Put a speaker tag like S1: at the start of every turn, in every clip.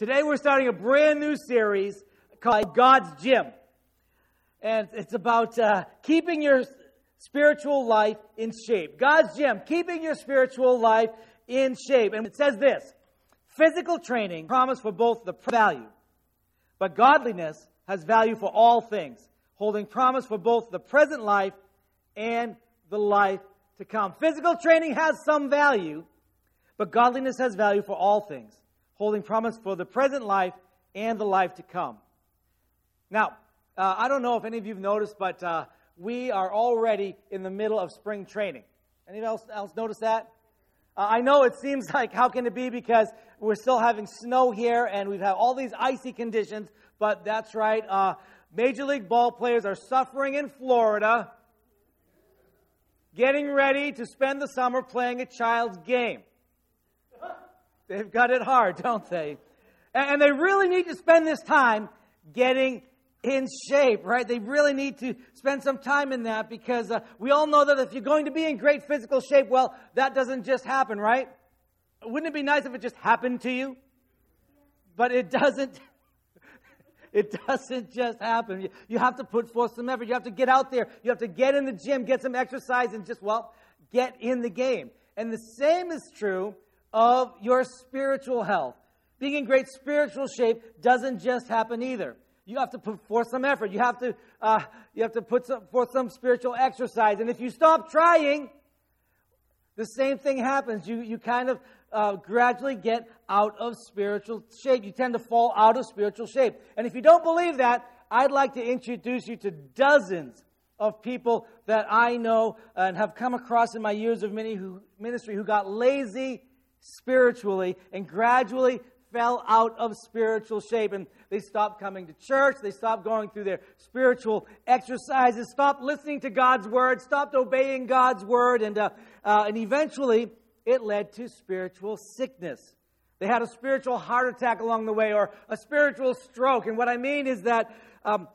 S1: Today we're starting a brand new series called God's Gym. And it's about uh, keeping your spiritual life in shape. God's Gym, keeping your spiritual life in shape. And it says this physical training promise for both the value, but godliness has value for all things, holding promise for both the present life and the life to come. Physical training has some value, but godliness has value for all things holding promise for the present life and the life to come. Now, uh, I don't know if any of you have noticed, but uh, we are already in the middle of spring training. Anyone else, else notice that? Uh, I know it seems like how can it be because we're still having snow here and we've had all these icy conditions, but that's right. Uh, Major League ball players are suffering in Florida, getting ready to spend the summer playing a child's game. They've got it hard, don't they? And they really need to spend this time getting in shape, right? They really need to spend some time in that because uh, we all know that if you're going to be in great physical shape, well, that doesn't just happen, right? Wouldn't it be nice if it just happened to you? But it doesn't. It doesn't just happen. You have to put forth some effort. You have to get out there. You have to get in the gym, get some exercise, and just, well, get in the game. And the same is true of your spiritual health. Being in great spiritual shape doesn't just happen either. You have to put forth some effort. You have to, uh, you have to put some, forth some spiritual exercise. And if you stop trying, the same thing happens. You, you kind of uh, gradually get out of spiritual shape. You tend to fall out of spiritual shape. And if you don't believe that, I'd like to introduce you to dozens of people that I know and have come across in my years of ministry who got lazy spiritually and gradually fell out of spiritual shape. And they stopped coming to church. They stopped going through their spiritual exercises stopped listening to god's word stopped obeying god's word. And, uh, uh, and eventually it led to spiritual sickness. They had a spiritual heart attack along the way or a spiritual stroke. And what i mean is that um,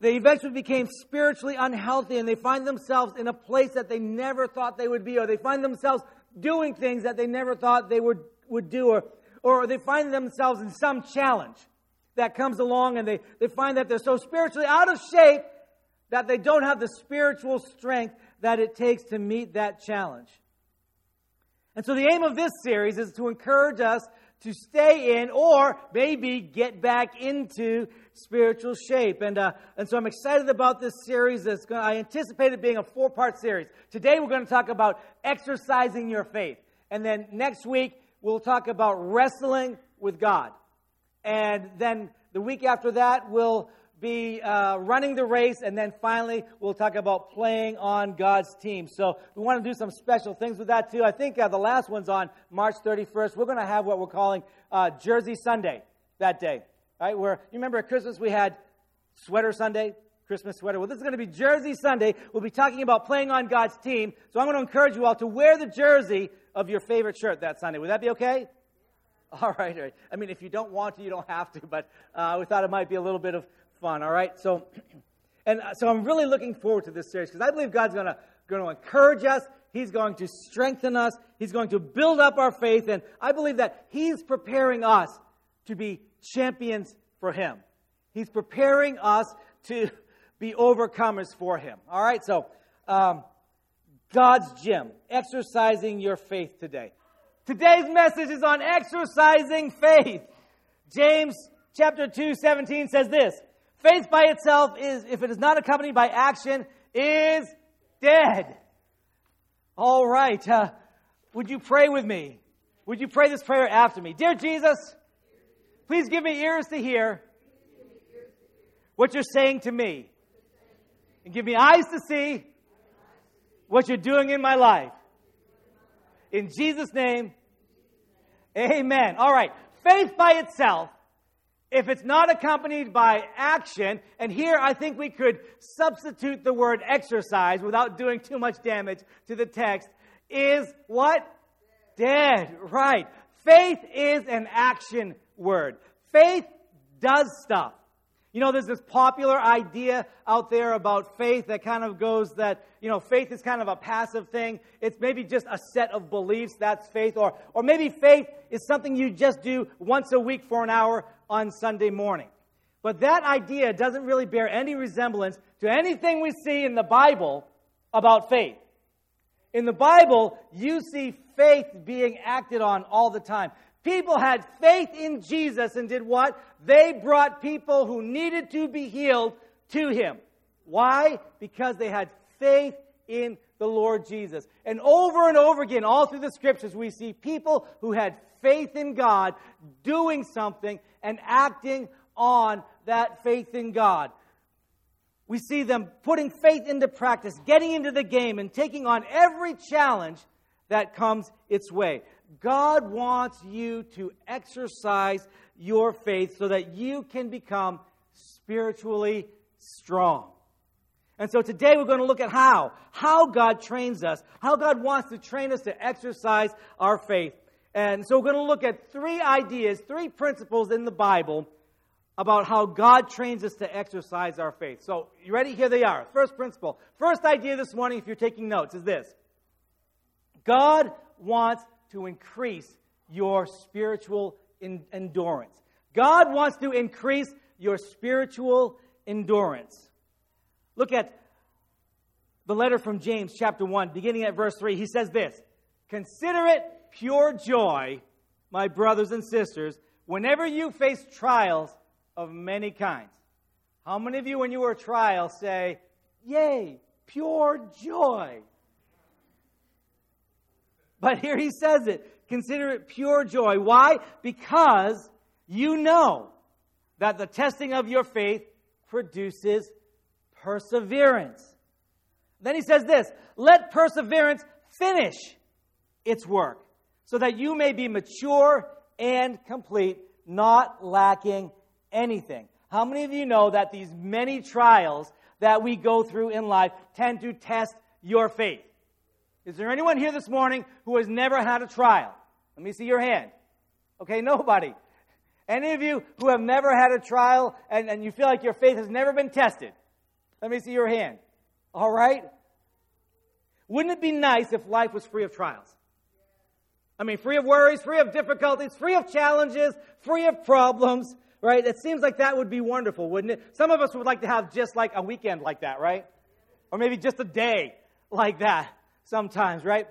S1: they eventually became spiritually unhealthy and they find themselves in a place that they never thought they would be or they find themselves doing things that they never thought they would, would do, or, or they find themselves in some challenge that comes along and they, they find that they're so spiritually out of shape that they don't have the spiritual strength that it takes to meet that challenge. And so the aim of this series is to encourage us to stay in or maybe get back into spiritual shape. And, uh, and so I'm excited about this series. That's gonna, I anticipate it being a four part series. Today we're going to talk about exercising your faith. And then next week we'll talk about wrestling with God. And then the week after that we'll be uh, running the race, and then finally we'll talk about playing on God's team. So we want to do some special things with that too. I think uh, the last one's on March 31st. We're going to have what we're calling uh, Jersey Sunday that day, right? Where you remember at Christmas we had Sweater Sunday, Christmas sweater. Well, this is going to be Jersey Sunday. We'll be talking about playing on God's team. So I'm going to encourage you all to wear the jersey of your favorite shirt that Sunday. Would that be okay? All right, all right. I mean, if you don't want to, you don't have to, but uh, we thought it might be a little bit of fun, all right? So, and uh, so I'm really looking forward to this series because I believe God's going to going to encourage us. He's going to strengthen us. He's going to build up our faith. And I believe that He's preparing us to be champions for Him. He's preparing us to be overcomers for Him. All right, so um, God's gym, exercising your faith today. Today's message is on exercising faith. James chapter 2, 17 says this Faith by itself is, if it is not accompanied by action, is dead. All right. Uh, would you pray with me? Would you pray this prayer after me? Dear Jesus, please give me ears to hear what you're saying to me. And give me eyes to see what you're doing in my life. In Jesus' name, amen. All right. Faith by itself if it's not accompanied by action, and here I think we could substitute the word exercise without doing too much damage to the text, is what? Dead. Right. Faith is an action word. Faith does stuff. You know, there's this popular idea out there about faith that kind of goes that, you know, faith is kind of a passive thing. It's maybe just a set of beliefs, that's faith. Or, or maybe faith is something you just do once a week for an hour on Sunday morning. But that idea doesn't really bear any resemblance to anything we see in the Bible about faith. In the Bible, you see faith being acted on all the time. People had faith in Jesus and did what? They brought people who needed to be healed to him. Why? Because they had faith in the Lord Jesus. And over and over again, all through the scriptures, we see people who had faith in God doing something and acting on that faith in God. We see them putting faith into practice, getting into the game, and taking on every challenge that comes its way. God wants you to exercise your faith so that you can become spiritually strong. And so today we're going to look at how, how God trains us, how God wants to train us to exercise our faith. And so we're going to look at three ideas, three principles in the Bible about how God trains us to exercise our faith. So, you ready? Here they are. First principle. First idea this morning, if you're taking notes, is this God wants to increase your spiritual in- endurance. God wants to increase your spiritual endurance. Look at the letter from James, chapter 1, beginning at verse 3. He says this Consider it pure joy, my brothers and sisters, whenever you face trials of many kinds. How many of you, when you are trial, say, Yay, pure joy? But here he says it consider it pure joy. Why? Because you know that the testing of your faith produces perseverance. Then he says this let perseverance finish its work so that you may be mature and complete, not lacking anything. How many of you know that these many trials that we go through in life tend to test your faith? Is there anyone here this morning who has never had a trial? Let me see your hand. Okay, nobody. Any of you who have never had a trial and, and you feel like your faith has never been tested? Let me see your hand. All right? Wouldn't it be nice if life was free of trials? I mean, free of worries, free of difficulties, free of challenges, free of problems, right? It seems like that would be wonderful, wouldn't it? Some of us would like to have just like a weekend like that, right? Or maybe just a day like that sometimes, right?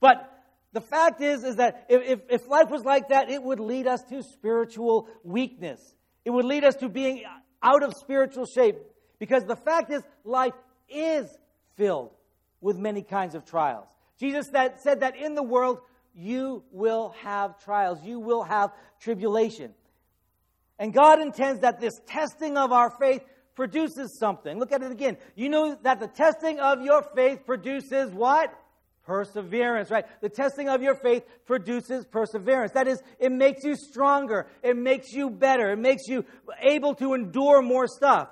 S1: But the fact is, is that if, if life was like that, it would lead us to spiritual weakness. It would lead us to being out of spiritual shape. Because the fact is, life is filled with many kinds of trials. Jesus that, said that in the world, you will have trials, you will have tribulation. And God intends that this testing of our faith produces something. Look at it again. You know that the testing of your faith produces what? Perseverance, right? The testing of your faith produces perseverance. That is, it makes you stronger. It makes you better. It makes you able to endure more stuff.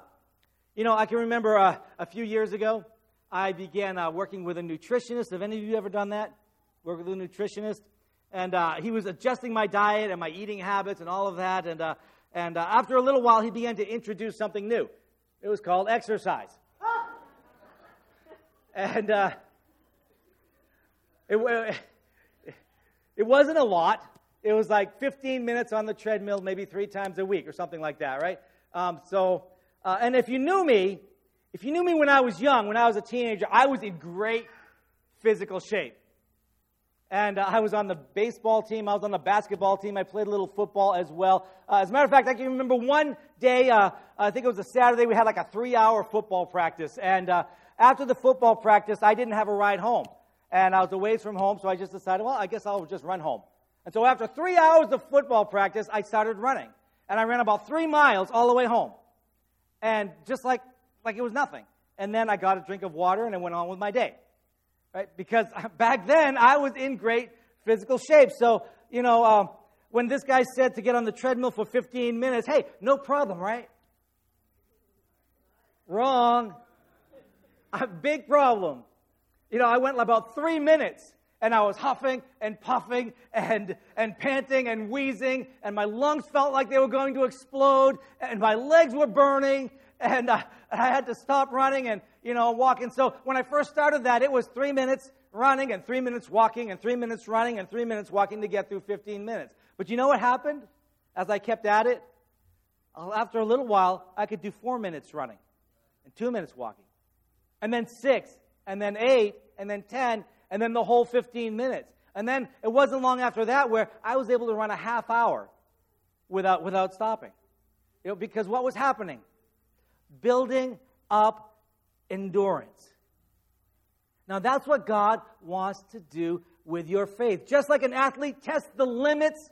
S1: You know, I can remember uh, a few years ago, I began uh, working with a nutritionist. Have any of you ever done that? Work with a nutritionist? And uh, he was adjusting my diet and my eating habits and all of that. And, uh, and uh, after a little while, he began to introduce something new. It was called exercise. and uh, it, it wasn't a lot. It was like 15 minutes on the treadmill, maybe three times a week or something like that, right? Um, so, uh, and if you knew me, if you knew me when I was young, when I was a teenager, I was in great physical shape. And uh, I was on the baseball team. I was on the basketball team. I played a little football as well. Uh, as a matter of fact, I can remember one day, uh, I think it was a Saturday, we had like a three hour football practice. And uh, after the football practice, I didn't have a ride home. And I was away from home, so I just decided, well, I guess I'll just run home. And so after three hours of football practice, I started running. And I ran about three miles all the way home. And just like, like it was nothing. And then I got a drink of water and I went on with my day right? Because back then I was in great physical shape. So, you know, um, when this guy said to get on the treadmill for 15 minutes, hey, no problem, right? Wrong. A big problem. You know, I went about three minutes and I was huffing and puffing and, and panting and wheezing, and my lungs felt like they were going to explode, and my legs were burning, and uh, I, I had to stop running and, you know, walking. So when I first started that, it was three minutes running and three minutes walking and three minutes running and three minutes walking to get through 15 minutes. But you know what happened as I kept at it? Uh, after a little while, I could do four minutes running and two minutes walking, and then six, and then eight, and then 10, and then the whole 15 minutes. And then it wasn't long after that where I was able to run a half hour without, without stopping. You know, because what was happening? Building up endurance. Now, that's what God wants to do with your faith. Just like an athlete tests the limits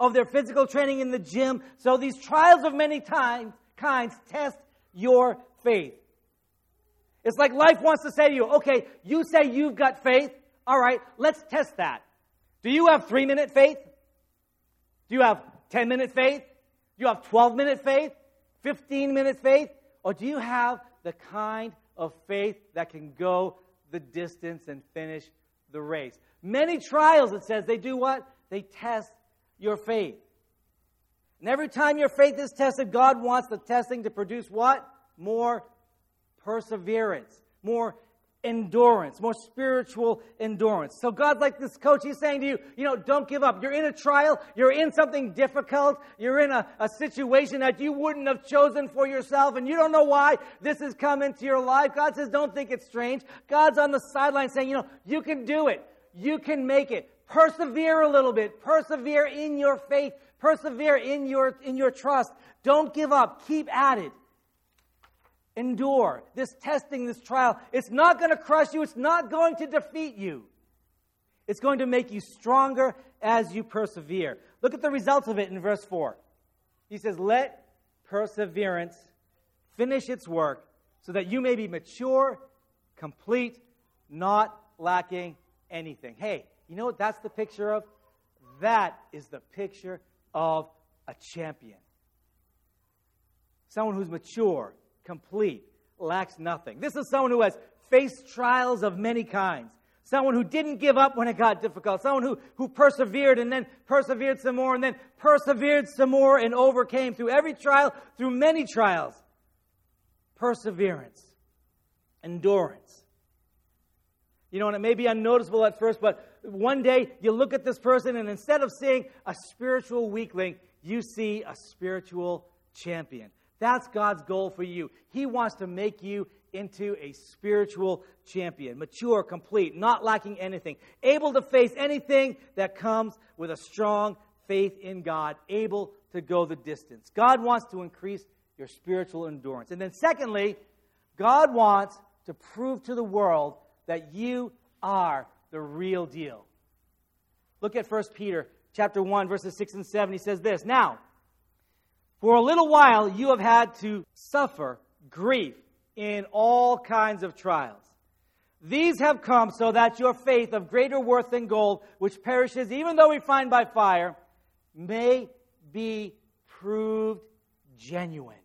S1: of their physical training in the gym, so these trials of many times, kinds test your faith. It's like life wants to say to you, okay, you say you've got faith. All right, let's test that. Do you have three minute faith? Do you have 10 minute faith? Do you have 12 minute faith? 15 minute faith? Or do you have the kind of faith that can go the distance and finish the race? Many trials, it says, they do what? They test your faith. And every time your faith is tested, God wants the testing to produce what? More perseverance, more endurance, more spiritual endurance. So God's like this coach, he's saying to you, you know, don't give up. You're in a trial, you're in something difficult, you're in a, a situation that you wouldn't have chosen for yourself, and you don't know why this has come into your life. God says, don't think it's strange. God's on the sideline saying, you know, you can do it. You can make it. Persevere a little bit. Persevere in your faith. Persevere in your, in your trust. Don't give up. Keep at it endure this testing, this trial. It's not going to crush you, it's not going to defeat you. It's going to make you stronger as you persevere. Look at the results of it in verse 4. He says, Let perseverance finish its work so that you may be mature, complete, not lacking anything. Hey, you know what that's the picture of? That is the picture of a champion. Someone who's mature, complete, lacks nothing. This is someone who has faced trials of many kinds. Someone who didn't give up when it got difficult. Someone who, who persevered and then persevered some more and then persevered some more and overcame through every trial, through many trials. Perseverance, endurance. You know, and it may be unnoticeable at first, but one day you look at this person and instead of seeing a spiritual weakling, you see a spiritual champion. That's God's goal for you. He wants to make you into a spiritual champion, mature, complete, not lacking anything, able to face anything that comes with a strong faith in God, able to go the distance. God wants to increase your spiritual endurance. And then, secondly, God wants to prove to the world that you are the real deal. Look at 1 Peter chapter 1 verses 6 and 7. He says this, "Now, for a little while, you have had to suffer grief in all kinds of trials. These have come so that your faith of greater worth than gold, which perishes even though refined by fire, may be proved genuine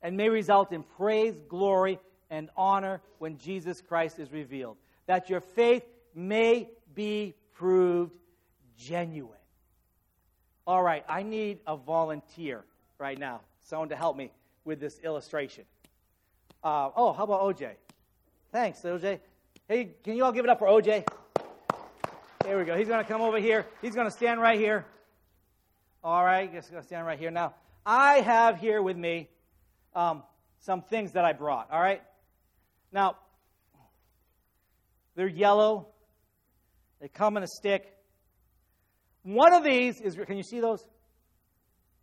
S1: and may result in praise, glory, and honor when Jesus Christ is revealed. That your faith may be proved genuine. All right, I need a volunteer right now, someone to help me with this illustration. Uh, oh, how about OJ? Thanks, OJ. Hey, can you all give it up for OJ? There we go. He's going to come over here. He's going to stand right here. All right, he's going to stand right here. Now, I have here with me um, some things that I brought. All right? Now, they're yellow, they come in a stick. One of these is, can you see those?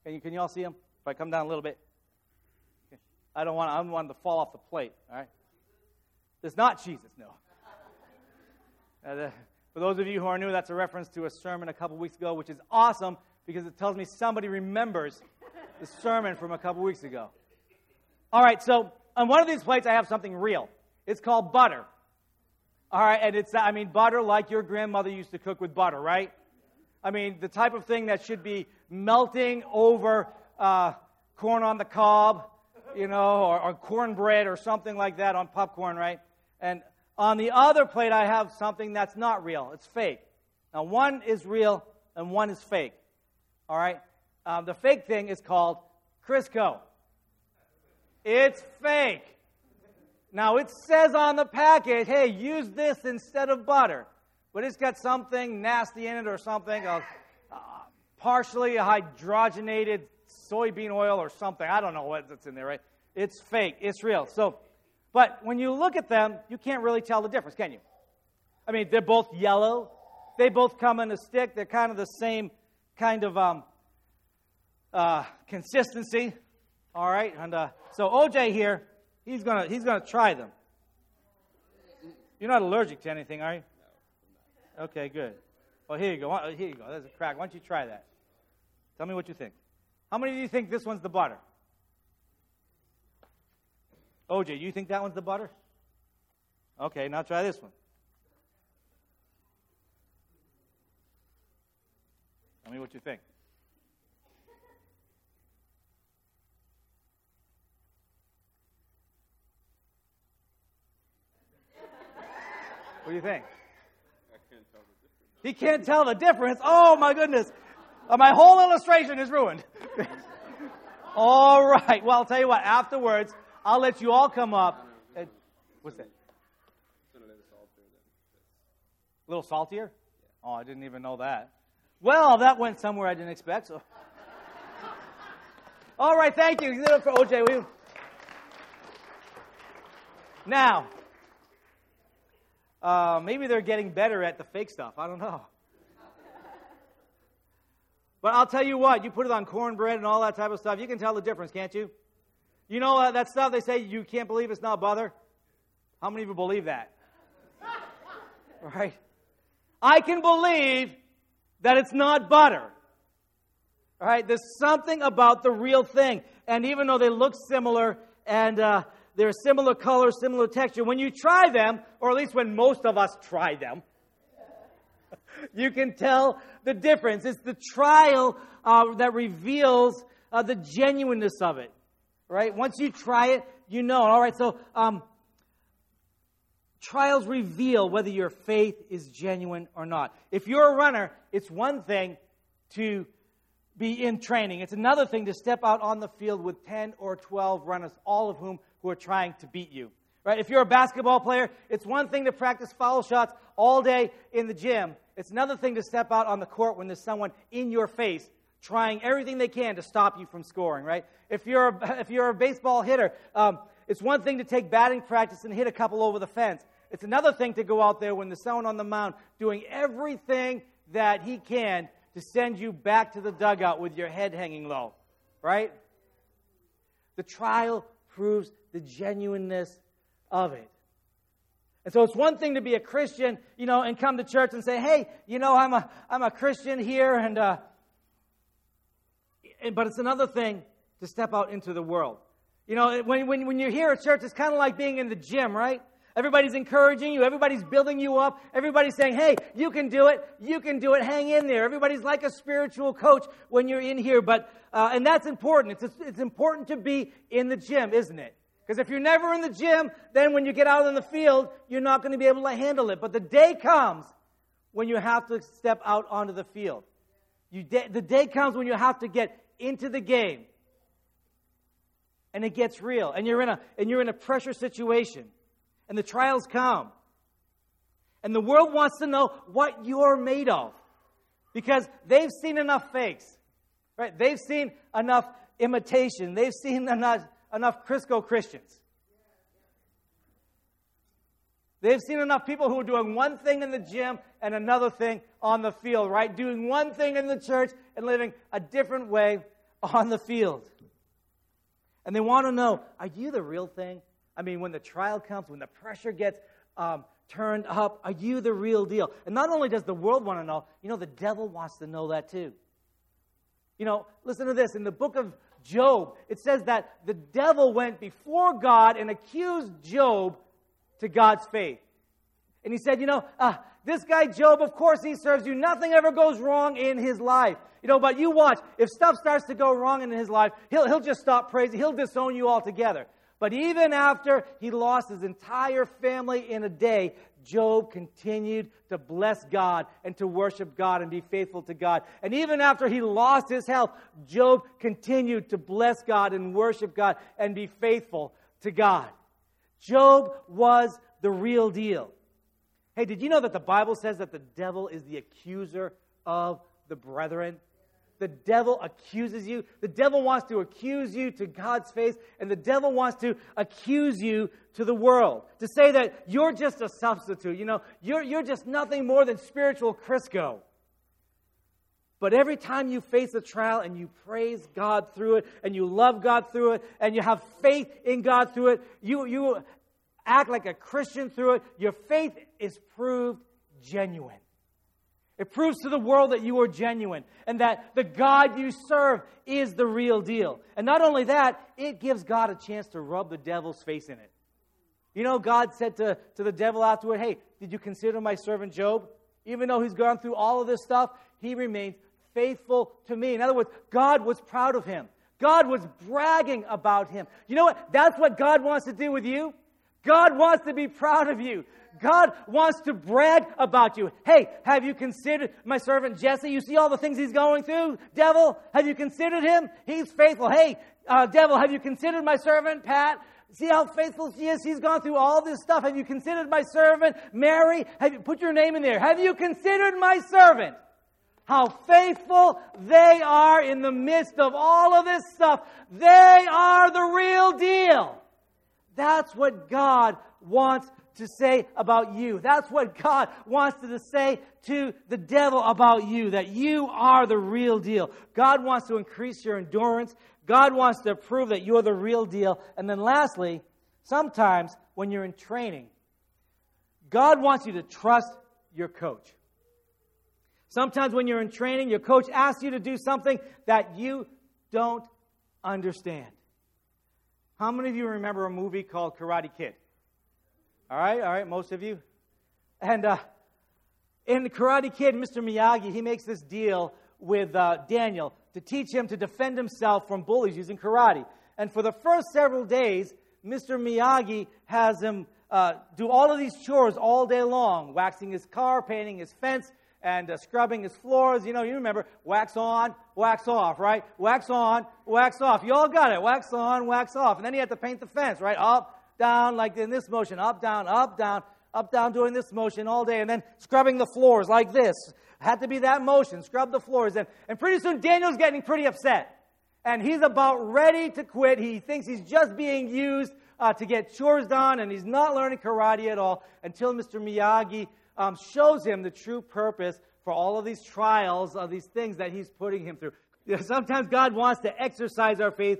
S1: Can you, can you all see them? If I come down a little bit. I don't want, I don't want to fall off the plate, all right? It's not Jesus, no. Uh, the, for those of you who are new, that's a reference to a sermon a couple weeks ago, which is awesome because it tells me somebody remembers the sermon from a couple weeks ago. All right, so on one of these plates, I have something real. It's called butter. All right, and it's, I mean, butter like your grandmother used to cook with butter, right? I mean, the type of thing that should be melting over uh, corn on the cob, you know, or, or cornbread or something like that on popcorn, right? And On the other plate, I have something that's not real. It's fake. Now, one is real and one is fake. All right? Um, the fake thing is called Crisco. It's fake. Now, it says on the package, hey, use this instead of butter. But it's got something nasty in it or something, uh, partially hydrogenated soybean oil or something. I don't know what's in there, right? It's fake. It's real. So, but when you look at them, you can't really tell the difference, can you? I mean, they're both yellow. They both come in a stick. They're kind of the same kind of um, uh, consistency. All right, and uh, so OJ here, he's gonna he's gonna try them. You're not allergic to anything, are you? Okay, good. Well, here you go. Uh, here you go. There's a crack. Why don't you try that? Tell me what you think. How many of you think this one's the butter? OJ, you think that one's the butter? Okay, now try this one. Tell me what you think. What do you think? He can't tell the difference. Oh my goodness. Uh, my whole illustration is ruined. all right. Well, I'll tell you what. Afterwards, I'll let you all come up. And, what's that? A little saltier? Oh, I didn't even know that. Well, that went somewhere I didn't expect. So. All right, thank you. It for OJ. Now, uh, maybe they're getting better at the fake stuff. I don't know. But I'll tell you what, you put it on cornbread and all that type of stuff, you can tell the difference, can't you? You know uh, that stuff they say you can't believe it's not butter? How many of you believe that? right? I can believe that it's not butter. All right? There's something about the real thing. And even though they look similar and uh, they're similar color, similar texture. When you try them, or at least when most of us try them, you can tell the difference. It's the trial uh, that reveals uh, the genuineness of it. Right? Once you try it, you know. All right, so um, trials reveal whether your faith is genuine or not. If you're a runner, it's one thing to be in training. It's another thing to step out on the field with 10 or 12 runners, all of whom who are trying to beat you. Right? If you're a basketball player, it's one thing to practice foul shots all day in the gym. It's another thing to step out on the court when there's someone in your face trying everything they can to stop you from scoring, right? If you're a, if you're a baseball hitter, um, it's one thing to take batting practice and hit a couple over the fence. It's another thing to go out there when there's someone on the mound doing everything that he can to send you back to the dugout with your head hanging low, right? The trial proves the genuineness of it. And so it's one thing to be a Christian, you know, and come to church and say, hey, you know, I'm a, I'm a Christian here, and, uh, and, but it's another thing to step out into the world. You know, when, when, when you're here at church, it's kind of like being in the gym, right? Everybody's encouraging you. Everybody's building you up. Everybody's saying, hey, you can do it. You can do it. Hang in there. Everybody's like a spiritual coach when you're in here. But, uh, and that's important. It's, it's important to be in the gym, isn't it? Because if you're never in the gym, then when you get out in the field, you're not going to be able to handle it. But the day comes when you have to step out onto the field. You de- the day comes when you have to get into the game. And it gets real. And you're in a, and you're in a pressure situation and the trials come. And the world wants to know what you're made of because they've seen enough fakes, right? They've seen enough imitation. They've seen enough, enough Crisco Christians. They've seen enough people who are doing one thing in the gym and another thing on the field, right? Doing one thing in the church and living a different way on the field. And they want to know are you the real thing? I mean, when the trial comes, when the pressure gets um, turned up, are you the real deal? And not only does the world want to know, you know, the devil wants to know that too. You know, listen to this. In the book of Job, it says that the devil went before God and accused Job to God's faith. And he said, You know, uh, this guy Job, of course he serves you. Nothing ever goes wrong in his life. You know, but you watch, if stuff starts to go wrong in his life, he'll, he'll just stop praising. He'll disown you altogether. But even after he lost his entire family in a day, Job continued to bless God and to worship God and be faithful to God. And even after he lost his health, Job continued to bless God and worship God and be faithful to God. Job was the real deal. Hey, did you know that the Bible says that the devil is the accuser of the brethren? The devil accuses you. The devil wants to accuse you to God's face, and the devil wants to accuse you to the world. To say that you're just a substitute. You know, you're, you're just nothing more than spiritual Crisco. But every time you face a trial and you praise God through it, and you love God through it, and you have faith in God through it, you, you act like a Christian through it, your faith is proved genuine. It proves to the world that you are genuine and that the God you serve is the real deal. And not only that, it gives God a chance to rub the devil's face in it. You know, God said to, to the devil afterward, Hey, did you consider my servant Job? Even though he's gone through all of this stuff, he remains faithful to me. In other words, God was proud of him. God was bragging about him. You know what? That's what God wants to do with you. God wants to be proud of you. God wants to brag about you. Hey, have you considered my servant Jesse? You see all the things he's going through? Devil, have you considered him? He's faithful. Hey, uh, devil, have you considered my servant Pat? See how faithful she is? He's gone through all this stuff. Have you considered my servant Mary? Have you put your name in there? Have you considered my servant? How faithful they are in the midst of all of this stuff. They are the real deal. That's what God wants to say about you. That's what God wants to say to the devil about you, that you are the real deal. God wants to increase your endurance. God wants to prove that you're the real deal. And then lastly, sometimes when you're in training, God wants you to trust your coach. Sometimes when you're in training, your coach asks you to do something that you don't understand. How many of you remember a movie called Karate Kid? All right, all right, most of you. And uh, in Karate Kid, Mr. Miyagi, he makes this deal with uh, Daniel to teach him to defend himself from bullies using karate. And for the first several days, Mr. Miyagi has him uh, do all of these chores all day long, waxing his car, painting his fence, and uh, scrubbing his floors. You know, you remember wax on, wax off, right? Wax on, wax off. You all got it. Wax on, wax off. And then he had to paint the fence, right? Up, down, like in this motion, up, down, up, down, up, down, doing this motion all day, and then scrubbing the floors like this. Had to be that motion, scrub the floors. And, and pretty soon Daniel's getting pretty upset. And he's about ready to quit. He thinks he's just being used uh, to get chores done, and he's not learning karate at all until Mr. Miyagi um, shows him the true purpose for all of these trials, of these things that he's putting him through. Sometimes God wants to exercise our faith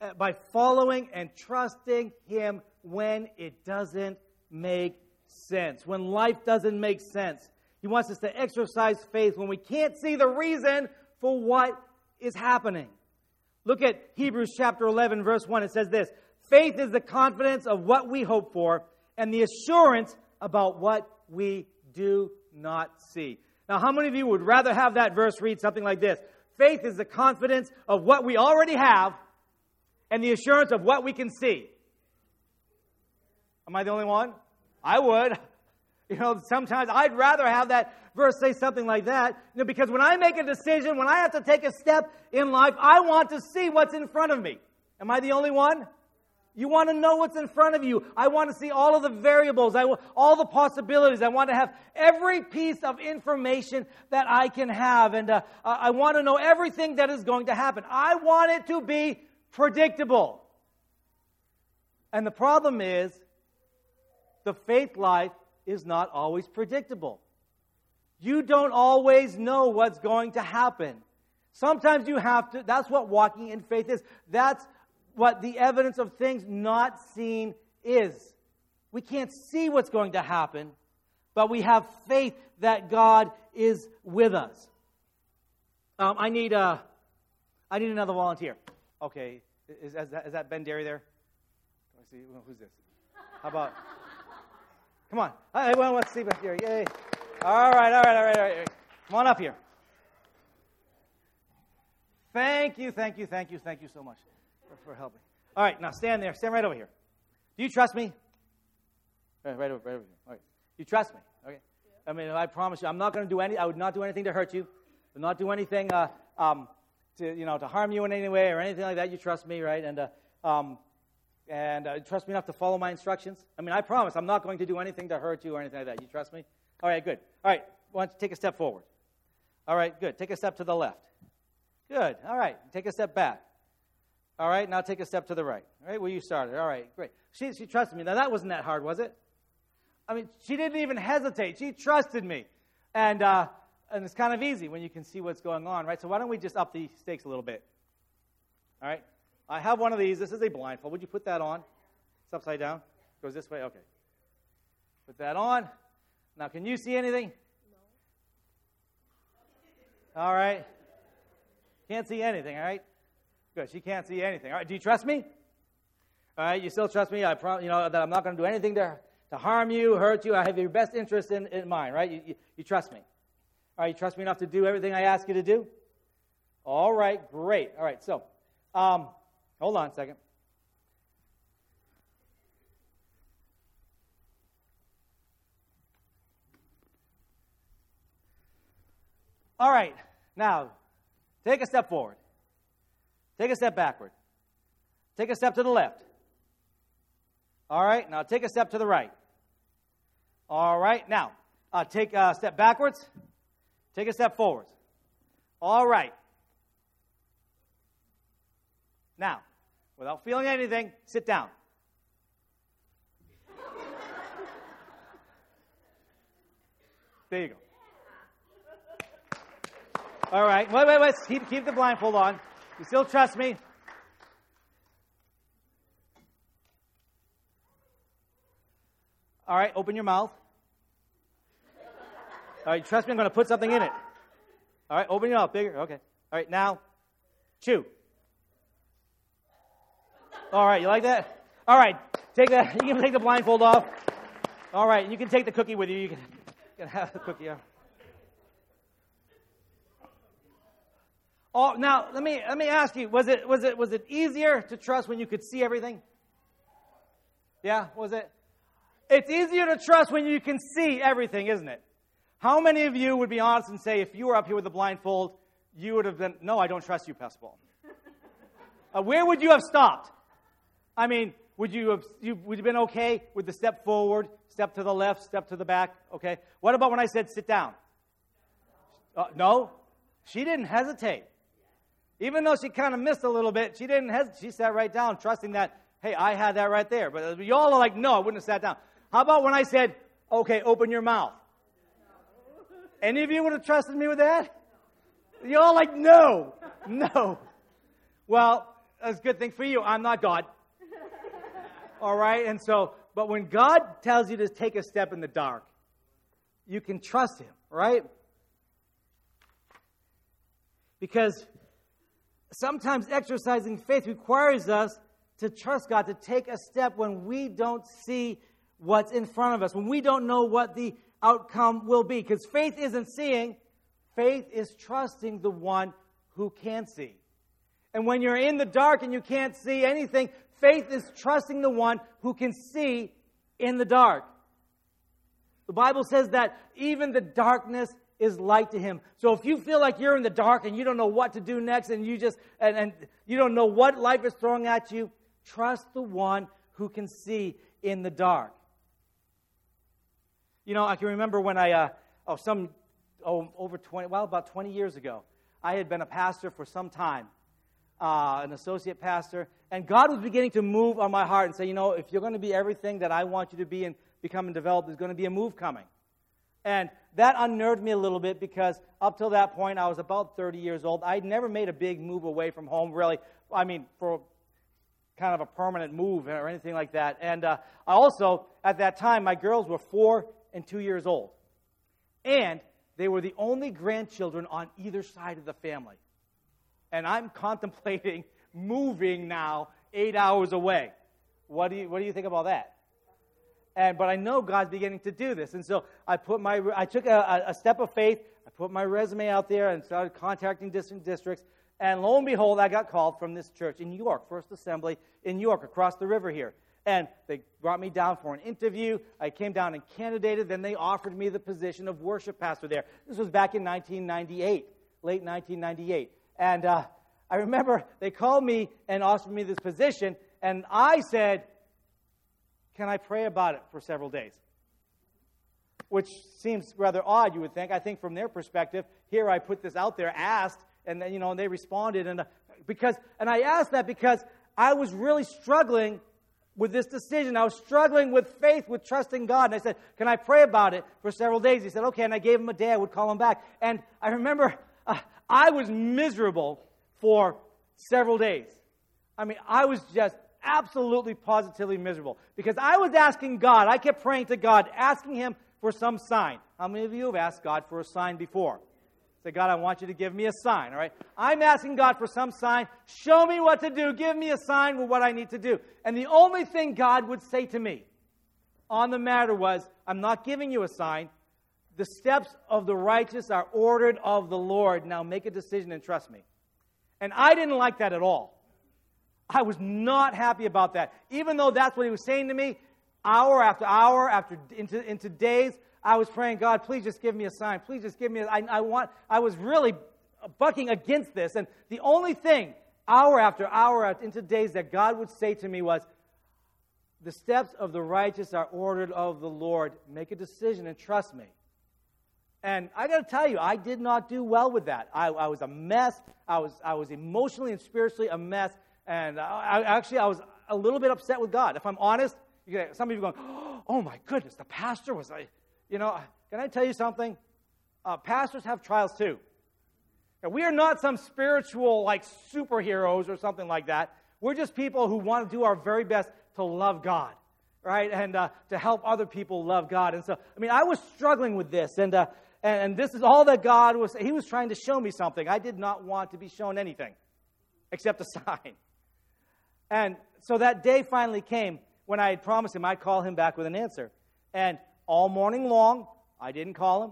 S1: uh, by following and trusting Him when it doesn't make sense, when life doesn't make sense. He wants us to exercise faith when we can't see the reason for what is happening. Look at Hebrews chapter 11, verse 1. It says this Faith is the confidence of what we hope for and the assurance about what we do not see. Now, how many of you would rather have that verse read something like this? Faith is the confidence of what we already have and the assurance of what we can see. Am I the only one? I would. You know, sometimes I'd rather have that verse say something like that, you know, because when I make a decision, when I have to take a step in life, I want to see what's in front of me. Am I the only one? You want to know what's in front of you. I want to see all of the variables, I, all the possibilities. I want to have every piece of information that I can have. And uh, I want to know everything that is going to happen. I want it to be predictable. And the problem is, the faith life is not always predictable. You don't always know what's going to happen. Sometimes you have to, that's what walking in faith is. That's what the evidence of things not seen is. We can't see what's going to happen, but we have faith that God is with us. Um, I need a, uh, need another volunteer. Okay, is, is, that, is that Ben Derry there? Let me see, who's this? How about? Come on. I want to see back here. Yay. All right, all right, all right, all right. Come on up here. Thank you, thank you, thank you, thank you so much for, helping. All right, now stand there. Stand right over here. Do you trust me? Right, right over, right over here. All right. You trust me? Okay. I mean, I promise you, I'm not going to do any. I would not do anything to hurt you. I would not do anything uh, um, to you know to harm you in any way or anything like that. You trust me, right? And uh, um, and uh, trust me enough to follow my instructions. I mean, I promise I'm not going to do anything to hurt you or anything like that. You trust me? All right, good. All right, why don't you take a step forward? All right, good. Take a step to the left. Good. All right, take a step back. All right, now take a step to the right. All right, where you started. All right, great. She, she trusted me. Now, that wasn't that hard, was it? I mean, she didn't even hesitate. She trusted me. And, uh, and it's kind of easy when you can see what's going on, right? So, why don't we just up the stakes a little bit? All right? I have one of these. This is a blindfold. Would you put that on? It's upside down. It Goes this way. Okay. Put that on. Now, can you see anything? No. All right. Can't see anything. All right. Good. She can't see anything. All right. Do you trust me? All right. You still trust me? I promise. You know that I'm not going to do anything to to harm you, hurt you. I have your best interest in, in mind. Right. You, you, you trust me. All right. You trust me enough to do everything I ask you to do. All right. Great. All right. So. Um, Hold on a second. All right, now take a step forward. Take a step backward. Take a step to the left. All right, now take a step to the right. All right, now uh, take a step backwards. Take a step forwards. All right, now, without feeling anything, sit down. There you go. All right. Wait, wait, wait. Keep, keep the blindfold on. You still trust me? All right. Open your mouth. All right. Trust me. I'm going to put something in it. All right. Open your mouth. Bigger. Okay. All right. Now, chew. All right, you like that? All right, take the you can take the blindfold off. All right, you can take the cookie with you. You can, you can have the cookie. Oh, now let me let me ask you: Was it was it was it easier to trust when you could see everything? Yeah, was it? It's easier to trust when you can see everything, isn't it? How many of you would be honest and say, if you were up here with a blindfold, you would have been, no, I don't trust you, Pastor Paul. Uh, where would you have stopped? I mean, would you have you, would you been okay with the step forward, step to the left, step to the back? Okay. What about when I said sit down? Uh, no, she didn't hesitate. Even though she kind of missed a little bit, she didn't hesitate. She sat right down, trusting that, hey, I had that right there. But y'all are like, no, I wouldn't have sat down. How about when I said, okay, open your mouth? Any of you would have trusted me with that? Y'all like, no, no. Well, that's a good thing for you. I'm not God. All right? And so, but when God tells you to take a step in the dark, you can trust Him, right? Because sometimes exercising faith requires us to trust God, to take a step when we don't see what's in front of us, when we don't know what the outcome will be. Because faith isn't seeing, faith is trusting the one who can see. And when you're in the dark and you can't see anything, Faith is trusting the one who can see in the dark. The Bible says that even the darkness is light to him. So if you feel like you're in the dark and you don't know what to do next and you just and, and you don't know what life is throwing at you, trust the one who can see in the dark. You know, I can remember when I uh, oh some oh over 20 well about 20 years ago, I had been a pastor for some time uh, an associate pastor, and God was beginning to move on my heart and say, you know, if you're going to be everything that I want you to be and become and develop, there's going to be a move coming. And that unnerved me a little bit because up till that point, I was about 30 years old. I'd never made a big move away from home, really. I mean, for kind of a permanent move or anything like that. And uh, I also, at that time, my girls were four and two years old. And they were the only grandchildren on either side of the family and I'm contemplating moving now eight hours away. What do you, what do you think about that? And, but I know God's beginning to do this. And so I, put my, I took a, a step of faith. I put my resume out there and started contacting different districts. And lo and behold, I got called from this church in York, First Assembly in York, across the river here. And they brought me down for an interview. I came down and candidated. Then they offered me the position of worship pastor there. This was back in 1998, late 1998. And uh, I remember they called me and offered me this position. And I said, Can I pray about it for several days? Which seems rather odd, you would think. I think from their perspective, here I put this out there, asked, and then, you know, and they responded. And uh, because, and I asked that because I was really struggling with this decision. I was struggling with faith, with trusting God. And I said, Can I pray about it for several days? He said, Okay. And I gave him a day. I would call him back. And I remember uh, I was miserable for several days. I mean, I was just absolutely positively miserable because I was asking God, I kept praying to God, asking Him for some sign. How many of you have asked God for a sign before? Say, God, I want you to give me a sign, all right? I'm asking God for some sign. Show me what to do. Give me a sign with what I need to do. And the only thing God would say to me on the matter was, I'm not giving you a sign. The steps of the righteous are ordered of the Lord. Now make a decision and trust me. And I didn't like that at all. I was not happy about that. Even though that's what he was saying to me, hour after hour, after into, into days, I was praying, God, please just give me a sign. Please just give me a, I, I want, I was really bucking against this. And the only thing, hour after hour after, into days, that God would say to me was, the steps of the righteous are ordered of the Lord. Make a decision and trust me. And I got to tell you, I did not do well with that. I, I, was a mess. I was, I was emotionally and spiritually a mess. And I, actually, I was a little bit upset with God. If I'm honest, you get, some people going, "Oh my goodness, the pastor was like." You know, can I tell you something? Uh, pastors have trials too. We are not some spiritual, like, superheroes or something like that. We're just people who want to do our very best to love God, right? And uh, to help other people love God. And so, I mean, I was struggling with this. And, uh, and, and this is all that God was, He was trying to show me something. I did not want to be shown anything except a sign. And so that day finally came when I had promised him I'd call him back with an answer. And all morning long, I didn't call him.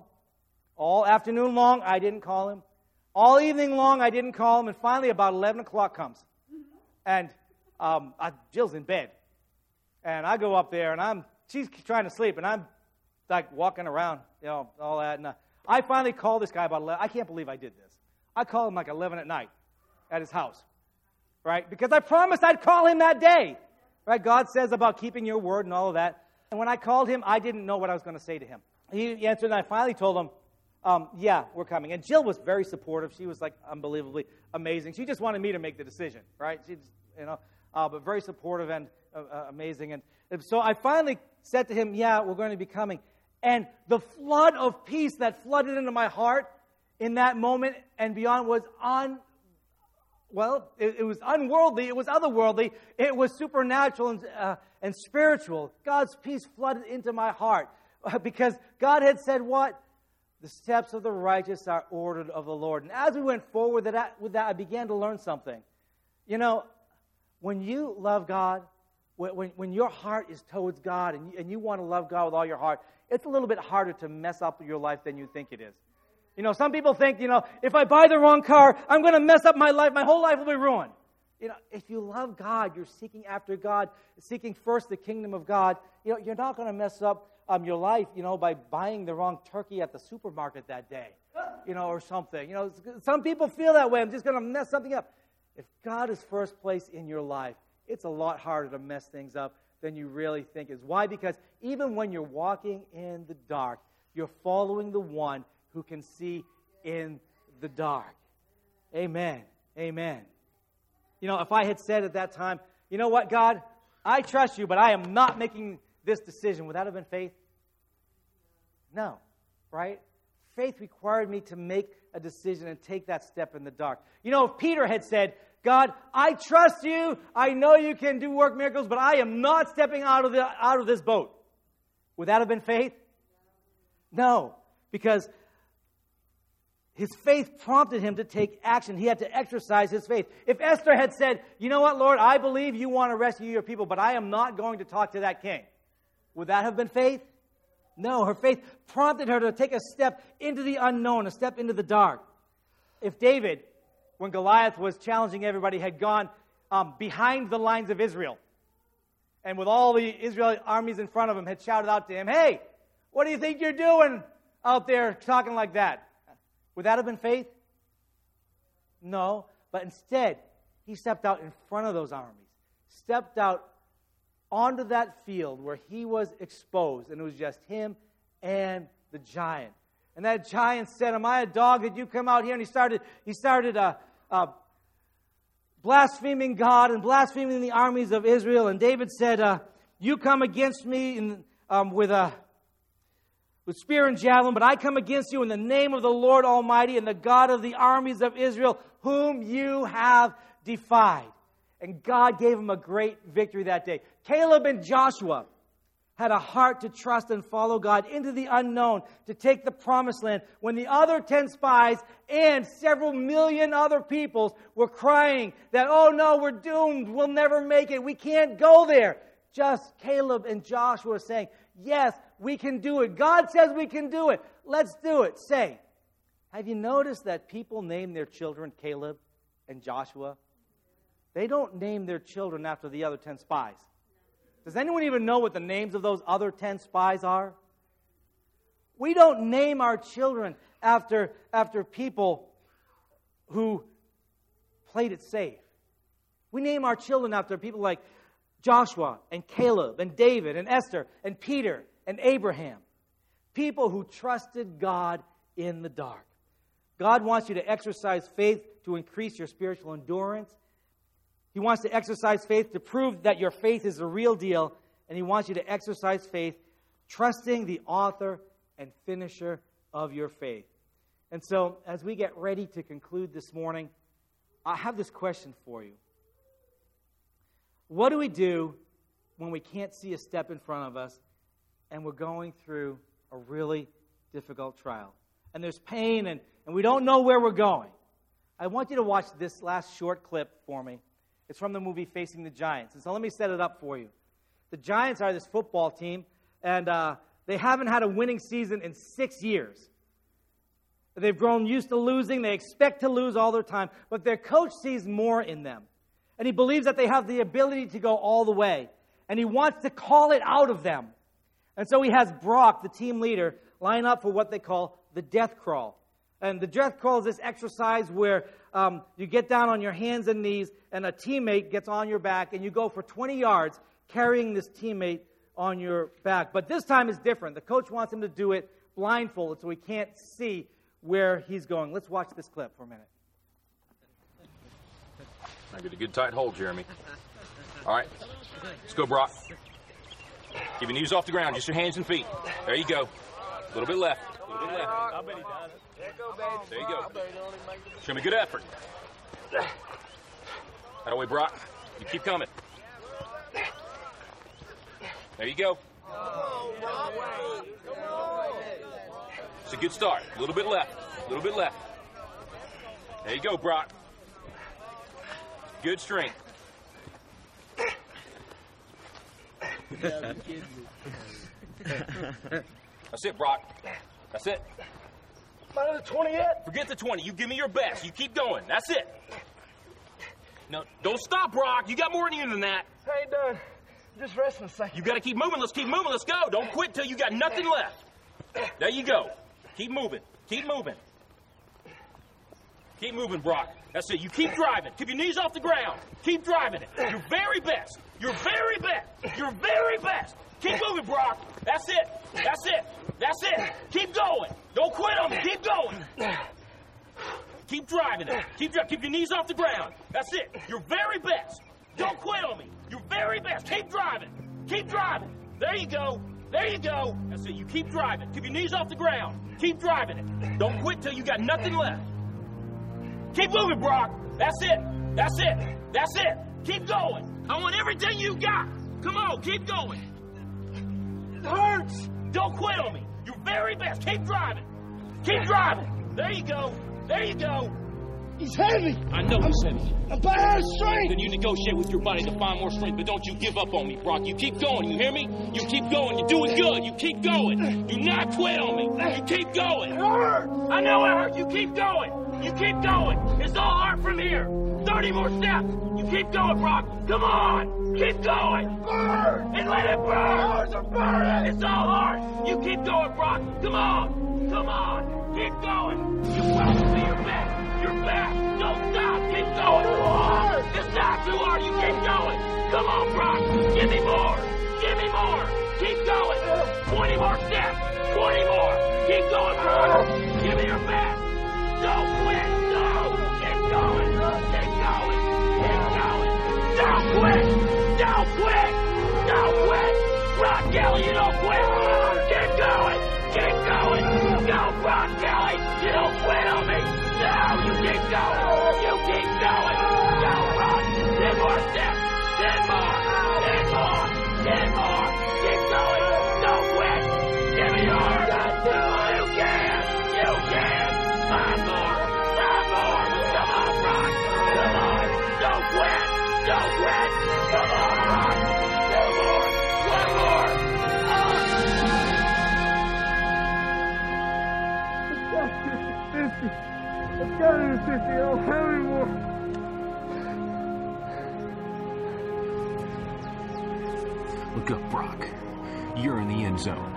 S1: All afternoon long, I didn't call him. All evening long, I didn't call him. And finally, about 11 o'clock comes. And um, I, Jill's in bed. And I go up there, and I'm she's trying to sleep, and I'm like walking around, you know, all that. And uh, I finally call this guy about 11. I can't believe I did this. I call him like 11 at night at his house, right? Because I promised I'd call him that day, right? God says about keeping your word and all of that. And when I called him, I didn't know what I was going to say to him. He answered, and I finally told him, um, yeah, we're coming. And Jill was very supportive. She was like unbelievably amazing. She just wanted me to make the decision, right? She just, you know, uh, but very supportive and uh, uh, amazing. And, and so I finally said to him, yeah, we're going to be coming. And the flood of peace that flooded into my heart in that moment and beyond was on well, it, it, was unworldly, it was otherworldly, it was supernatural and, uh, and spiritual. God's peace flooded into my heart because God had said, What? The steps of the righteous are ordered of the Lord. And as we went forward with that, with that I began to learn something. You know, when you love God, when, when your heart is towards God and you, and you want to love God with all your heart, it's a little bit harder to mess up your life than you think it is. You know, some people think, you know, if I buy the wrong car, I'm going to mess up my life. My whole life will be ruined. You know, if you love God, you're seeking after God, seeking first the kingdom of God, you know, you're not going to mess up um, your life, you know, by buying the wrong turkey at the supermarket that day, you know, or something. You know, some people feel that way. I'm just going to mess something up. If God is first place in your life, it's a lot harder to mess things up than you really think is. Why? Because even when you're walking in the dark, you're following the one who can see in the dark. Amen. Amen. You know, if I had said at that time, you know what, God, I trust you, but I am not making this decision, would that have been faith? No, right? Faith required me to make a decision and take that step in the dark. You know, if Peter had said, God, I trust you, I know you can do work miracles, but I am not stepping out of, the, out of this boat, would that have been faith? No, because his faith prompted him to take action. He had to exercise his faith. If Esther had said, You know what, Lord, I believe you want to rescue your people, but I am not going to talk to that king, would that have been faith? No, her faith prompted her to take a step into the unknown, a step into the dark. If David when Goliath was challenging everybody, had gone um, behind the lines of Israel. And with all the Israeli armies in front of him, had shouted out to him, Hey, what do you think you're doing out there talking like that? Would that have been faith? No. But instead, he stepped out in front of those armies, stepped out onto that field where he was exposed, and it was just him and the giant. And that giant said, Am I a dog that you come out here? And he started, he started uh, uh, blaspheming God and blaspheming the armies of Israel. And David said, uh, You come against me in, um, with a with spear and javelin, but I come against you in the name of the Lord Almighty and the God of the armies of Israel, whom you have defied. And God gave him a great victory that day. Caleb and Joshua had a heart to trust and follow God into the unknown to take the promised land when the other 10 spies and several million other peoples were crying that, oh no, we're doomed. We'll never make it. We can't go there. Just Caleb and Joshua saying, yes, we can do it. God says we can do it. Let's do it. Say, have you noticed that people name their children Caleb and Joshua? They don't name their children after the other 10 spies. Does anyone even know what the names of those other 10 spies are? We don't name our children after, after people who played it safe. We name our children after people like Joshua and Caleb and David and Esther and Peter and Abraham. People who trusted God in the dark. God wants you to exercise faith to increase your spiritual endurance he wants to exercise faith to prove that your faith is the real deal, and He wants you to exercise faith trusting the author and finisher of your faith. And so, as we get ready to conclude this morning, I have this question for you. What do we do when we can't see a step in front of us and we're going through a really difficult trial? And there's pain and, and we don't know where we're going. I want you to watch this last short clip for me. It's from the movie Facing the Giants. And so let me set it up for you. The Giants are this football team, and uh, they haven't had a winning season in six years. They've grown used to losing. They expect to lose all their time, but their coach sees more in them. And he believes that they have the ability to go all the way. And he wants to call it out of them. And so he has Brock, the team leader, line up for what they call the death crawl. And the death crawl is this exercise where um, you get down on your hands and knees, and a teammate gets on your back, and you go for 20 yards carrying this teammate on your back. But this time is different. The coach wants him to do it blindfolded so he can't see where he's going. Let's watch this clip for a minute.
S2: I get a good tight hold, Jeremy. All right, let's go, Brock. Keep your knees off the ground, just your hands and feet. There you go. A little bit left. A little bit left. I bet he does. There you go. Show me good effort. That way, Brock. You keep coming. There you go. It's a good start. A little bit left. A little bit left. There you go, Brock. Good strength. That's it, Brock. That's it.
S3: Not the 20 yet?
S2: Forget the 20. You give me your best. You keep going. That's it. No, don't stop, Brock. You got more in you than that.
S3: I ain't done. just resting a second.
S2: You got to keep moving. Let's keep moving. Let's go. Don't quit till you got nothing left. There you go. Keep moving. Keep moving. Keep moving, Brock. That's it. You keep driving. Keep your knees off the ground. Keep driving it. Your very best. Your very best. Your very best. Keep moving, Brock. That's it. That's it. That's it. Keep going. Don't quit on me. Keep going. Keep driving it. Keep driving. Keep your knees off the ground. That's it. Your very best. Don't quit on me. Your very best. Keep driving. Keep driving. There you go. There you go. That's it. You keep driving. Keep your knees off the ground. Keep driving it. Don't quit till you got nothing left. Keep moving, Brock. That's it. That's it. That's it. Keep going. I want everything you got. Come on, keep going. It hurts. Don't quit on me. Your very best. Keep driving. Keep driving. There you go. There you go.
S3: He's heavy.
S2: I know he's heavy.
S3: I'm out of strength.
S2: Then you negotiate with your body to find more strength, but don't you give up on me, Brock. You keep going. You hear me? You keep going. You're doing good. You keep going. Do not quit on me. You keep going.
S3: It hurts.
S2: I know it hurt. You keep going.
S4: You keep going. It's all art from here. 30 more steps. You keep going, Brock. Come on. Keep going.
S3: Burn!
S4: And let it burn.
S3: Are burning!
S4: It's all art. You keep going, Brock. Come on. Come on. Keep going. You will be your best. Don't stop. Keep going.
S3: hard.
S4: It's not too hard. You keep going. Come on, Brock. Give me more. Give me more. Keep going. 20 more steps. 20 more. Keep going, Brock. Give me your best. Don't quit. No. Keep going. Keep going. Keep going. Don't quit. Don't quit. Don't quit. Brock Kelly, you don't quit. Keep going. Keep going. Go, Brock Kelly. You don't quit on me. You keep going. You keep going. Ten more steps. Ten more. Ten more. Ten more.
S3: I've got it at 50. I don't have any more.
S2: Look up, Brock. You're in the end zone.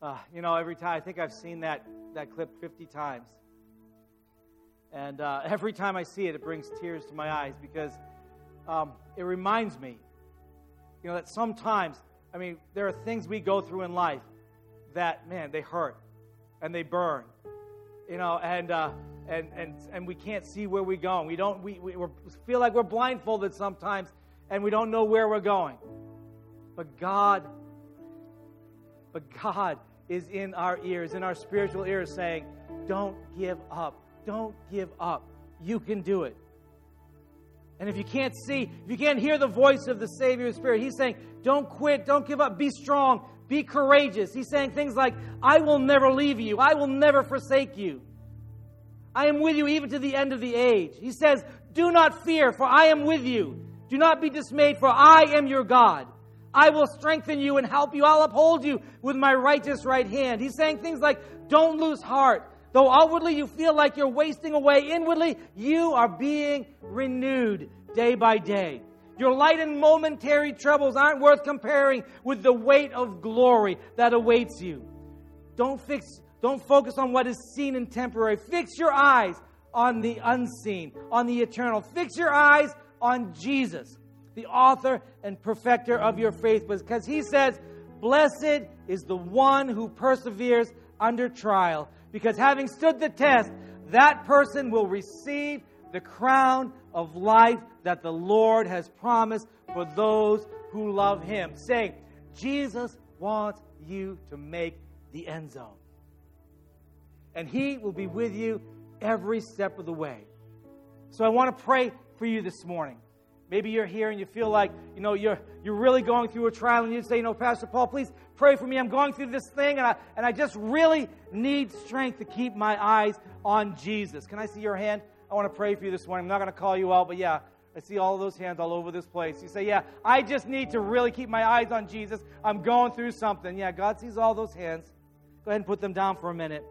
S1: Uh, you know, every time I think I've seen that that clip 50 times, and uh, every time I see it, it brings tears to my eyes because um, it reminds me, you know, that sometimes, I mean, there are things we go through in life that, man, they hurt and they burn, you know, and uh, and and and we can't see where we're going. We don't. We we feel like we're blindfolded sometimes, and we don't know where we're going. But God but God is in our ears, in our spiritual ears, saying, Don't give up. Don't give up. You can do it. And if you can't see, if you can't hear the voice of the Savior Spirit, He's saying, Don't quit. Don't give up. Be strong. Be courageous. He's saying things like, I will never leave you. I will never forsake you. I am with you even to the end of the age. He says, Do not fear, for I am with you. Do not be dismayed, for I am your God. I will strengthen you and help you. I'll uphold you with my righteous right hand. He's saying things like, Don't lose heart. Though outwardly you feel like you're wasting away, inwardly you are being renewed day by day. Your light and momentary troubles aren't worth comparing with the weight of glory that awaits you. Don't fix don't focus on what is seen and temporary. Fix your eyes on the unseen, on the eternal. Fix your eyes on Jesus, the author and perfecter of your faith, because he says, Blessed is the one who perseveres under trial, because having stood the test, that person will receive the crown of life that the Lord has promised for those who love him. Saying, Jesus wants you to make the end zone. And he will be with you every step of the way. So I want to pray for you this morning. Maybe you're here and you feel like, you know, you're, you're really going through a trial and you say, you know, Pastor Paul, please pray for me. I'm going through this thing and I, and I just really need strength to keep my eyes on Jesus. Can I see your hand? I want to pray for you this morning. I'm not going to call you out, but yeah, I see all those hands all over this place. You say, yeah, I just need to really keep my eyes on Jesus. I'm going through something. Yeah, God sees all those hands. Go ahead and put them down for a minute.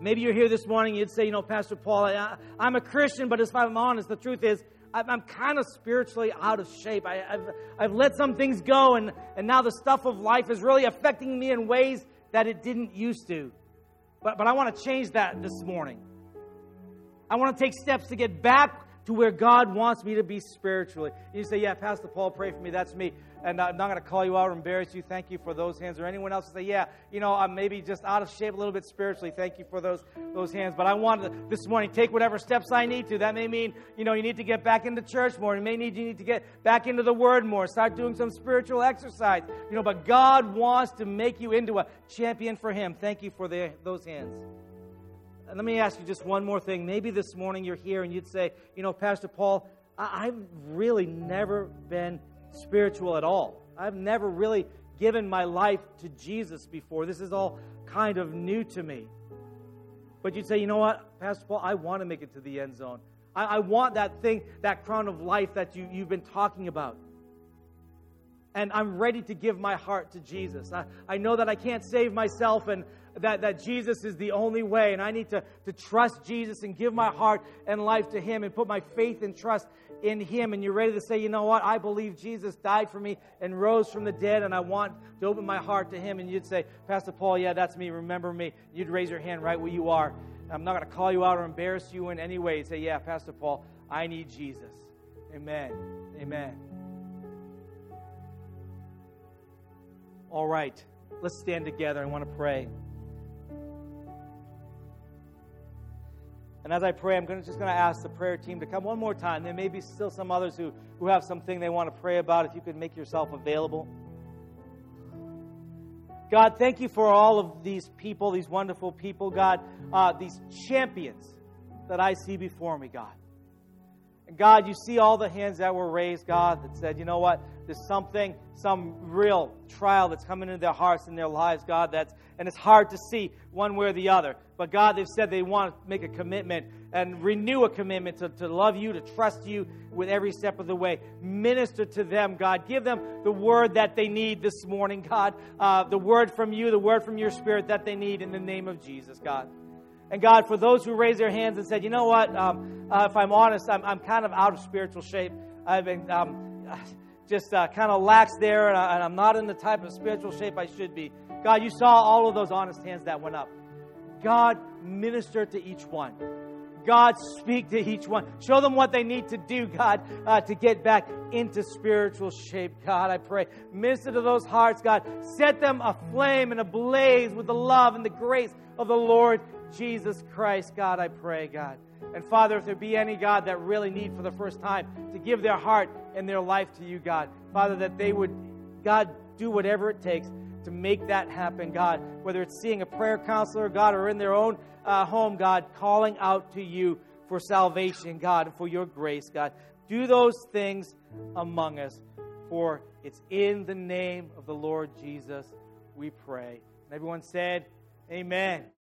S1: Maybe you're here this morning, you'd say, you know, Pastor Paul, I, am a Christian, but if I'm honest, the truth is, I'm kind of spiritually out of shape. I, have I've let some things go, and, and now the stuff of life is really affecting me in ways that it didn't used to. But, but I want to change that this morning. I want to take steps to get back to where God wants me to be spiritually. You say, Yeah, Pastor Paul, pray for me. That's me. And I'm not going to call you out or embarrass you. Thank you for those hands. Or anyone else say, Yeah, you know, I'm maybe just out of shape a little bit spiritually. Thank you for those, those hands. But I want to this morning take whatever steps I need to. That may mean, you know, you need to get back into church more. You may need you need to get back into the Word more. Start doing some spiritual exercise. You know, but God wants to make you into a champion for Him. Thank you for the, those hands. And let me ask you just one more thing. Maybe this morning you're here and you'd say, you know, Pastor Paul, I- I've really never been spiritual at all. I've never really given my life to Jesus before. This is all kind of new to me. But you'd say, you know what, Pastor Paul, I want to make it to the end zone. I, I want that thing, that crown of life that you, you've been talking about. and I'm ready to give my heart to Jesus. I, I know that I can't save myself and that, that Jesus is the only way, and I need to, to trust Jesus and give my heart and life to Him and put my faith and trust in Him. And you're ready to say, you know what? I believe Jesus died for me and rose from the dead, and I want to open my heart to Him. And you'd say, Pastor Paul, yeah, that's me. Remember me. You'd raise your hand right where you are. I'm not going to call you out or embarrass you in any way. You'd say, yeah, Pastor Paul, I need Jesus. Amen. Amen. All right, let's stand together. I want to pray. And as I pray, I'm gonna, just going to ask the prayer team to come one more time. There may be still some others who, who have something they want to pray about. If you could make yourself available. God, thank you for all of these people, these wonderful people, God, uh, these champions that I see before me, God. And God, you see all the hands that were raised, God, that said, you know what? There's something, some real trial that's coming into their hearts and their lives, God, that's, and it's hard to see one way or the other. But God, they've said they want to make a commitment and renew a commitment to, to love you, to trust you with every step of the way. Minister to them, God. Give them the word that they need this morning, God. Uh, the word from you, the word from your spirit that they need in the name of Jesus, God. And God, for those who raised their hands and said, you know what, um, uh, if I'm honest, I'm, I'm kind of out of spiritual shape. I've been um, just uh, kind of lax there, and, I, am not in the type of spiritual shape I should be. God, you saw all of those honest hands that went up. God, minister to each one. God, speak to each one. Show them what they need to do, God, uh, to get back into spiritual shape. God, I pray. Minister to those hearts, God. Set them aflame and ablaze with the love and the grace of the Lord Jesus Christ, God, I pray, God. And Father, if there be any, God, that really need for the first time to give their heart and their life to you, God, Father, that they would, God, do whatever it takes to make that happen, God, whether it's seeing a prayer counselor, God, or in their own uh, home, God, calling out to you for salvation, God, for your grace, God. Do those things among us, for it's in the name of the Lord Jesus we pray. And everyone said, Amen.